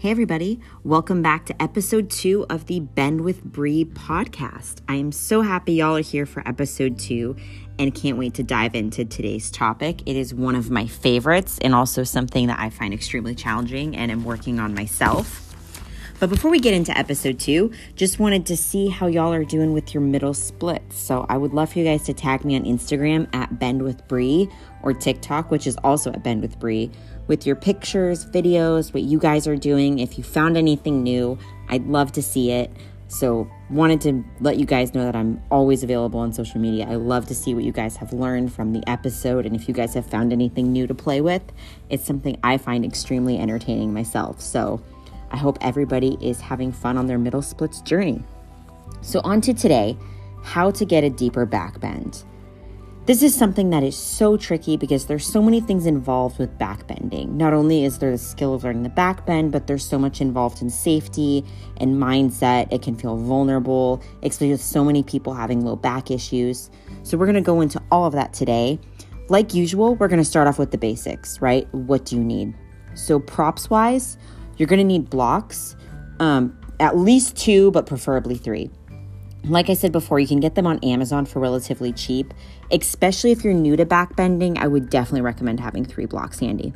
Hey, everybody, welcome back to episode two of the Bend with Bry podcast. I am so happy y'all are here for episode two and can't wait to dive into today's topic. It is one of my favorites and also something that I find extremely challenging and am working on myself. But before we get into episode two, just wanted to see how y'all are doing with your middle splits. So I would love for you guys to tag me on Instagram at Bend with Bry or TikTok, which is also at Bend with Bry, with your pictures, videos, what you guys are doing. If you found anything new, I'd love to see it. So, wanted to let you guys know that I'm always available on social media. I love to see what you guys have learned from the episode. And if you guys have found anything new to play with, it's something I find extremely entertaining myself. So, I hope everybody is having fun on their middle splits journey. So, on to today how to get a deeper back bend. This is something that is so tricky because there's so many things involved with back bending. Not only is there the skill of learning the back bend, but there's so much involved in safety and mindset. It can feel vulnerable, especially with so many people having low back issues. So, we're gonna go into all of that today. Like usual, we're gonna start off with the basics, right? What do you need? So, props wise, you're going to need blocks, um, at least two, but preferably three. Like I said before, you can get them on Amazon for relatively cheap. Especially if you're new to back bending, I would definitely recommend having three blocks handy.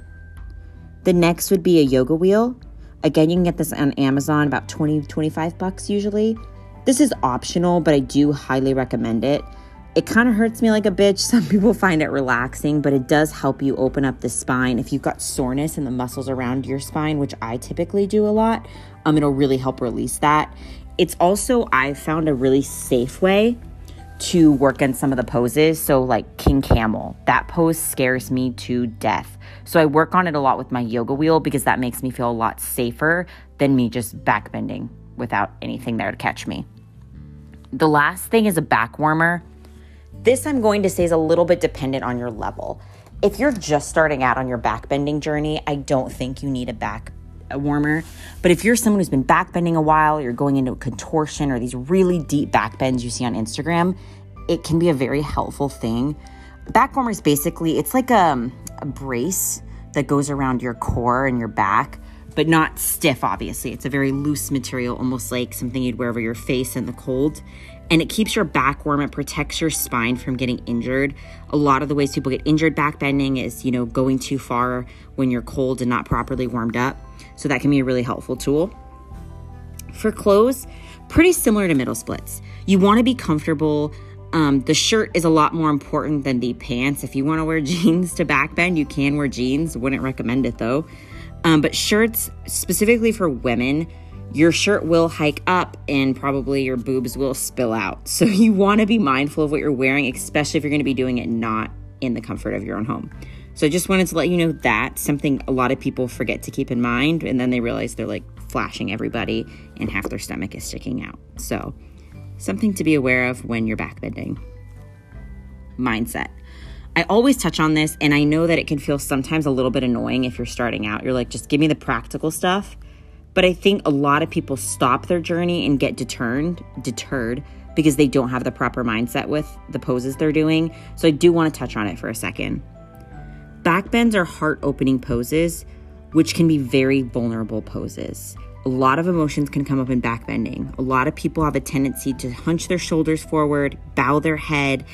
The next would be a yoga wheel. Again, you can get this on Amazon about 20 25 bucks usually. This is optional, but I do highly recommend it. It kind of hurts me like a bitch. Some people find it relaxing, but it does help you open up the spine. If you've got soreness in the muscles around your spine, which I typically do a lot, um, it'll really help release that. It's also, I've found a really safe way to work on some of the poses. So, like King Camel, that pose scares me to death. So, I work on it a lot with my yoga wheel because that makes me feel a lot safer than me just backbending without anything there to catch me. The last thing is a back warmer. This I'm going to say is a little bit dependent on your level. If you're just starting out on your backbending journey, I don't think you need a back warmer. But if you're someone who's been backbending a while, you're going into contortion or these really deep back bends you see on Instagram, it can be a very helpful thing. Back warmer is basically it's like a, a brace that goes around your core and your back, but not stiff, obviously. It's a very loose material, almost like something you'd wear over your face in the cold and it keeps your back warm. It protects your spine from getting injured. A lot of the ways people get injured back bending is, you know, going too far when you're cold and not properly warmed up. So that can be a really helpful tool. For clothes, pretty similar to middle splits. You want to be comfortable. Um, the shirt is a lot more important than the pants. If you want to wear jeans to back bend, you can wear jeans. Wouldn't recommend it though. Um, but shirts, specifically for women, your shirt will hike up and probably your boobs will spill out. So you want to be mindful of what you're wearing, especially if you're going to be doing it not in the comfort of your own home. So I just wanted to let you know that something a lot of people forget to keep in mind and then they realize they're like flashing everybody and half their stomach is sticking out. So something to be aware of when you're backbending. Mindset. I always touch on this and I know that it can feel sometimes a little bit annoying if you're starting out. You're like just give me the practical stuff but I think a lot of people stop their journey and get deterred, deterred because they don't have the proper mindset with the poses they're doing. So I do want to touch on it for a second. Backbends are heart opening poses, which can be very vulnerable poses. A lot of emotions can come up in backbending. A lot of people have a tendency to hunch their shoulders forward, bow their head,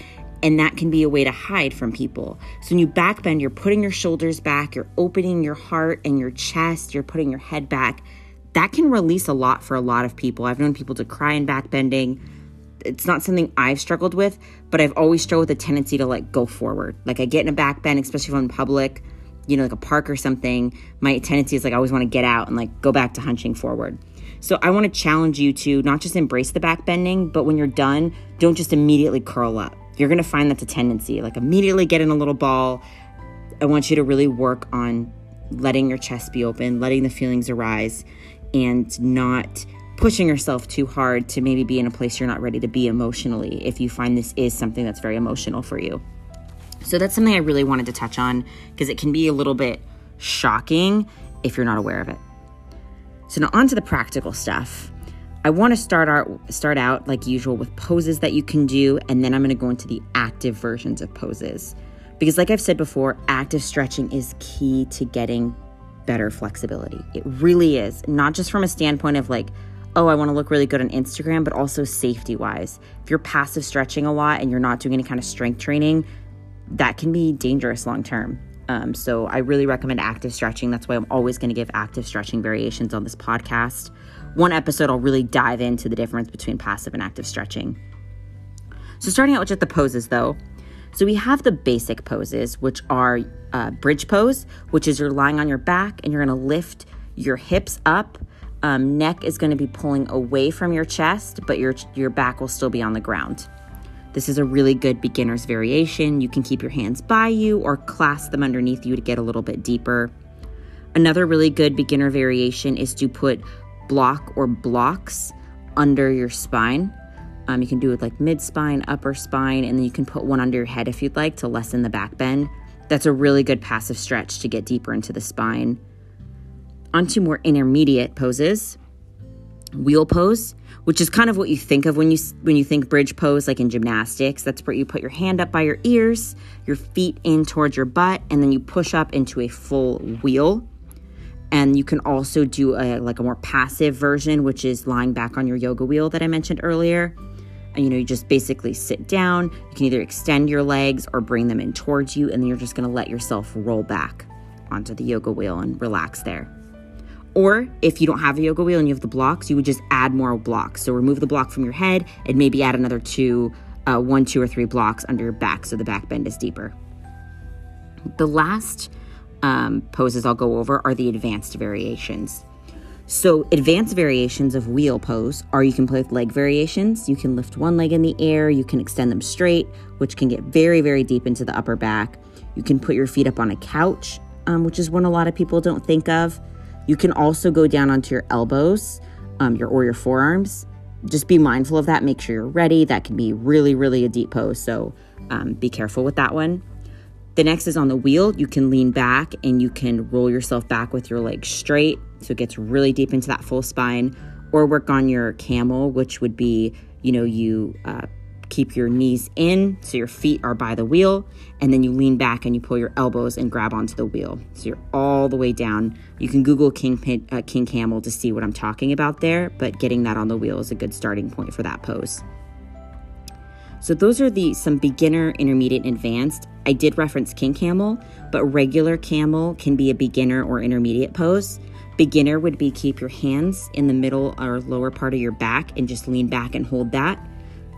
and that can be a way to hide from people. So when you backbend, you're putting your shoulders back, you're opening your heart and your chest, you're putting your head back that can release a lot for a lot of people. I've known people to cry in backbending. It's not something I've struggled with, but I've always struggled with a tendency to like go forward. Like I get in a backbend, especially if I'm in public, you know, like a park or something. My tendency is like I always want to get out and like go back to hunching forward. So I want to challenge you to not just embrace the backbending, but when you're done, don't just immediately curl up. You're going to find that's a tendency. Like immediately get in a little ball. I want you to really work on letting your chest be open, letting the feelings arise, and not pushing yourself too hard to maybe be in a place you're not ready to be emotionally if you find this is something that's very emotional for you. So that's something I really wanted to touch on because it can be a little bit shocking if you're not aware of it. So now on to the practical stuff. I want to start out start out like usual with poses that you can do and then I'm going to go into the active versions of poses. Because, like I've said before, active stretching is key to getting better flexibility. It really is, not just from a standpoint of like, oh, I want to look really good on Instagram, but also safety wise. If you're passive stretching a lot and you're not doing any kind of strength training, that can be dangerous long term. Um, so I really recommend active stretching. That's why I'm always going to give active stretching variations on this podcast. One episode, I'll really dive into the difference between passive and active stretching. So, starting out with just the poses though. So, we have the basic poses, which are uh, bridge pose, which is you're lying on your back and you're going to lift your hips up. Um, neck is going to be pulling away from your chest, but your, your back will still be on the ground. This is a really good beginner's variation. You can keep your hands by you or clasp them underneath you to get a little bit deeper. Another really good beginner variation is to put block or blocks under your spine. Um, you can do it like mid spine, upper spine, and then you can put one under your head if you'd like to lessen the back bend. That's a really good passive stretch to get deeper into the spine. Onto more intermediate poses. Wheel pose which is kind of what you think of when you when you think bridge pose like in gymnastics. That's where you put your hand up by your ears your feet in towards your butt and then you push up into a full wheel. And you can also do a like a more passive version which is lying back on your yoga wheel that i mentioned earlier. And you know you just basically sit down. You can either extend your legs or bring them in towards you and then you're just going to let yourself roll back onto the yoga wheel and relax there or if you don't have a yoga wheel and you have the blocks, you would just add more blocks. So remove the block from your head and maybe add another two, uh, one, two, or three blocks under your back so the back bend is deeper. The last um, poses I'll go over are the advanced variations. So, advanced variations of wheel pose are you can play with leg variations. You can lift one leg in the air, you can extend them straight, which can get very, very deep into the upper back. You can put your feet up on a couch, um, which is one a lot of people don't think of. You can also go down onto your elbows um, your, or your forearms. Just be mindful of that. Make sure you're ready. That can be really, really a deep pose. So um, be careful with that one. The next is on the wheel. You can lean back and you can roll yourself back with your legs straight. So it gets really deep into that full spine. Or work on your camel, which would be, you know, you uh, keep your knees in so your feet are by the wheel and then you lean back and you pull your elbows and grab onto the wheel. So you're all the way down. You can google king uh, king camel to see what i'm talking about there but getting that on the wheel is a good starting point for that pose. So those are the some beginner intermediate and advanced. I did reference king camel but regular camel can be a beginner or intermediate pose. Beginner would be keep your hands in the middle or lower part of your back and just lean back and hold that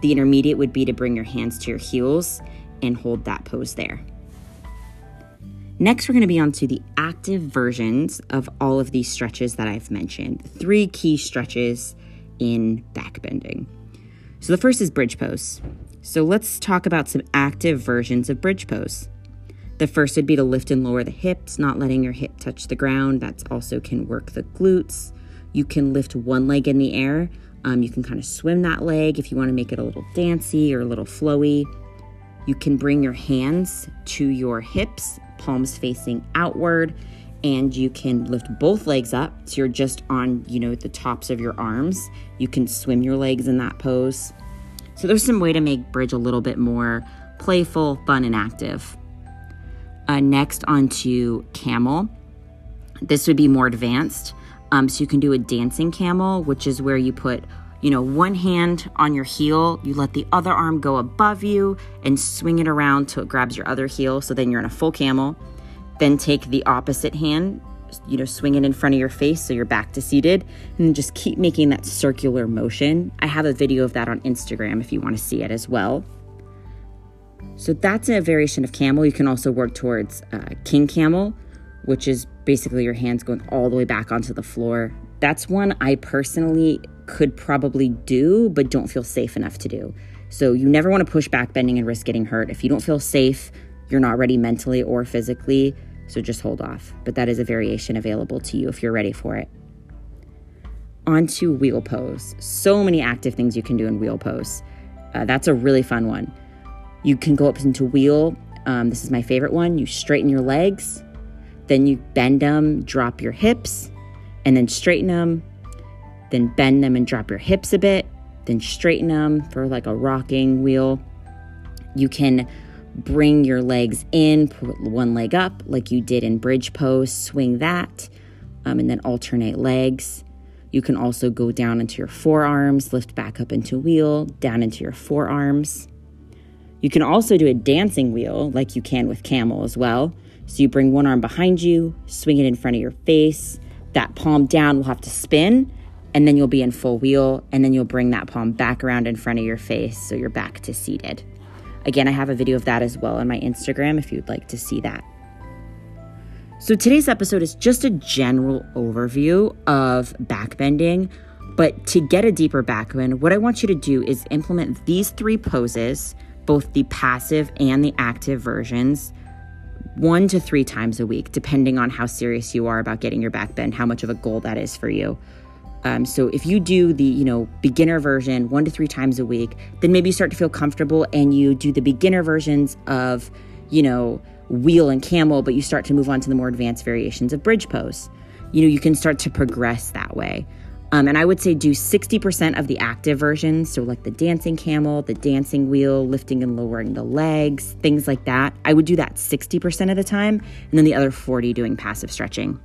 the intermediate would be to bring your hands to your heels and hold that pose there. Next, we're going to be on to the active versions of all of these stretches that I've mentioned. Three key stretches in back bending. So the first is bridge pose. So let's talk about some active versions of bridge pose. The first would be to lift and lower the hips, not letting your hip touch the ground. That also can work the glutes. You can lift one leg in the air, um, you can kind of swim that leg if you want to make it a little dancy or a little flowy. You can bring your hands to your hips, palms facing outward, and you can lift both legs up so you're just on, you know, the tops of your arms. You can swim your legs in that pose. So there's some way to make bridge a little bit more playful, fun, and active. Uh, next, onto camel. This would be more advanced. Um, so you can do a dancing camel, which is where you put, you know, one hand on your heel, you let the other arm go above you and swing it around till it grabs your other heel. So then you're in a full camel. Then take the opposite hand, you know, swing it in front of your face so you're back to seated, and just keep making that circular motion. I have a video of that on Instagram if you want to see it as well. So that's a variation of camel. You can also work towards uh, king camel, which is basically your hands going all the way back onto the floor. That's one I personally could probably do, but don't feel safe enough to do. So you never want to push back bending and risk getting hurt. If you don't feel safe, you're not ready mentally or physically, so just hold off. But that is a variation available to you if you're ready for it. Onto wheel pose. So many active things you can do in wheel pose. Uh, that's a really fun one. You can go up into wheel. Um, this is my favorite one. You straighten your legs, then you bend them, drop your hips, and then straighten them. Then bend them and drop your hips a bit. Then straighten them for like a rocking wheel. You can bring your legs in, put one leg up like you did in bridge pose, swing that, um, and then alternate legs. You can also go down into your forearms, lift back up into wheel, down into your forearms. You can also do a dancing wheel like you can with camel as well. So you bring one arm behind you, swing it in front of your face. That palm down will have to spin, and then you'll be in full wheel, and then you'll bring that palm back around in front of your face so you're back to seated. Again, I have a video of that as well on my Instagram if you'd like to see that. So today's episode is just a general overview of backbending, but to get a deeper backbend, what I want you to do is implement these three poses, both the passive and the active versions, one to three times a week, depending on how serious you are about getting your backbend, how much of a goal that is for you. Um, so if you do the you know beginner version one to three times a week, then maybe you start to feel comfortable and you do the beginner versions of you know wheel and camel, but you start to move on to the more advanced variations of bridge pose. You know, you can start to progress that way. Um, and I would say do 60% of the active versions. So, like the dancing camel, the dancing wheel, lifting and lowering the legs, things like that. I would do that 60% of the time, and then the other 40 doing passive stretching.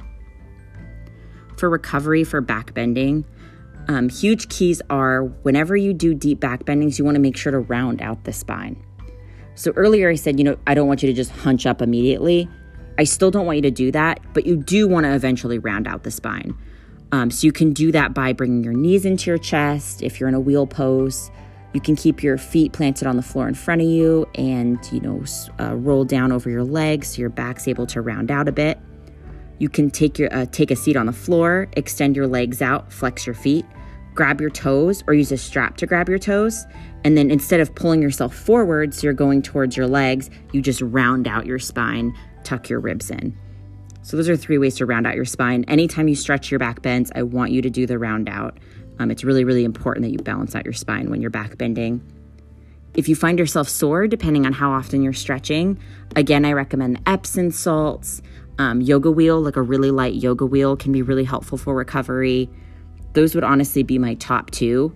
For recovery for back bending, um, huge keys are whenever you do deep back bendings, you want to make sure to round out the spine. So earlier I said, you know, I don't want you to just hunch up immediately. I still don't want you to do that, but you do want to eventually round out the spine. Um, so you can do that by bringing your knees into your chest. If you're in a wheel pose, you can keep your feet planted on the floor in front of you and, you know, uh, roll down over your legs so your back's able to round out a bit. You can take your uh, take a seat on the floor, extend your legs out, flex your feet, grab your toes or use a strap to grab your toes. And then instead of pulling yourself forward, so you're going towards your legs, you just round out your spine, tuck your ribs in. So, those are three ways to round out your spine. Anytime you stretch your back bends, I want you to do the round out. Um, it's really, really important that you balance out your spine when you're back bending. If you find yourself sore, depending on how often you're stretching, again, I recommend the Epsom salts. Um, yoga wheel, like a really light yoga wheel, can be really helpful for recovery. Those would honestly be my top two.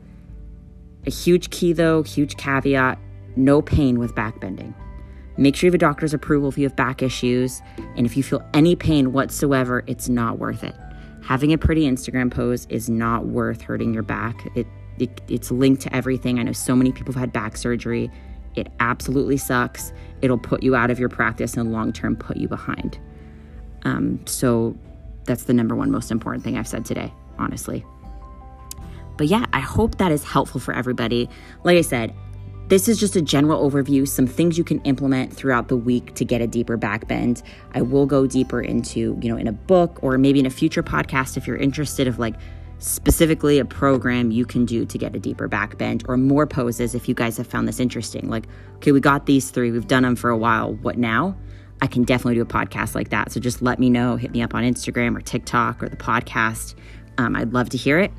A huge key, though, huge caveat no pain with back bending. Make sure you have a doctor's approval if you have back issues. And if you feel any pain whatsoever, it's not worth it. Having a pretty Instagram pose is not worth hurting your back. It, it, it's linked to everything. I know so many people have had back surgery. It absolutely sucks. It'll put you out of your practice and long term put you behind. Um, so that's the number one most important thing I've said today, honestly. But yeah, I hope that is helpful for everybody. Like I said, this is just a general overview, some things you can implement throughout the week to get a deeper back bend. I will go deeper into, you know, in a book or maybe in a future podcast if you're interested of like specifically a program you can do to get a deeper back bend or more poses if you guys have found this interesting. Like, okay, we got these three, we've done them for a while. What now? I can definitely do a podcast like that. So just let me know. Hit me up on Instagram or TikTok or the podcast. Um, I'd love to hear it.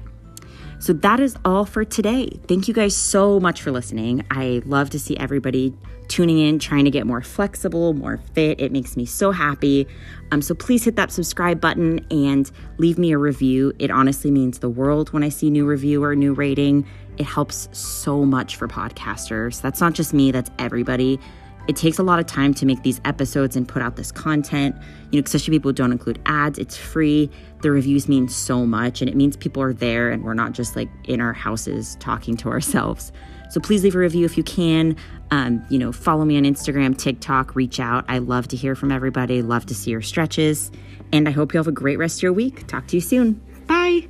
So that is all for today. Thank you guys so much for listening. I love to see everybody tuning in, trying to get more flexible, more fit. It makes me so happy. Um, so please hit that subscribe button and leave me a review. It honestly means the world when I see new review or new rating. It helps so much for podcasters. That's not just me, that's everybody. It takes a lot of time to make these episodes and put out this content, you know, especially people don't include ads. It's free. The reviews mean so much, and it means people are there and we're not just like in our houses talking to ourselves. So please leave a review if you can. Um, you know, follow me on Instagram, TikTok, reach out. I love to hear from everybody, love to see your stretches. And I hope you have a great rest of your week. Talk to you soon. Bye.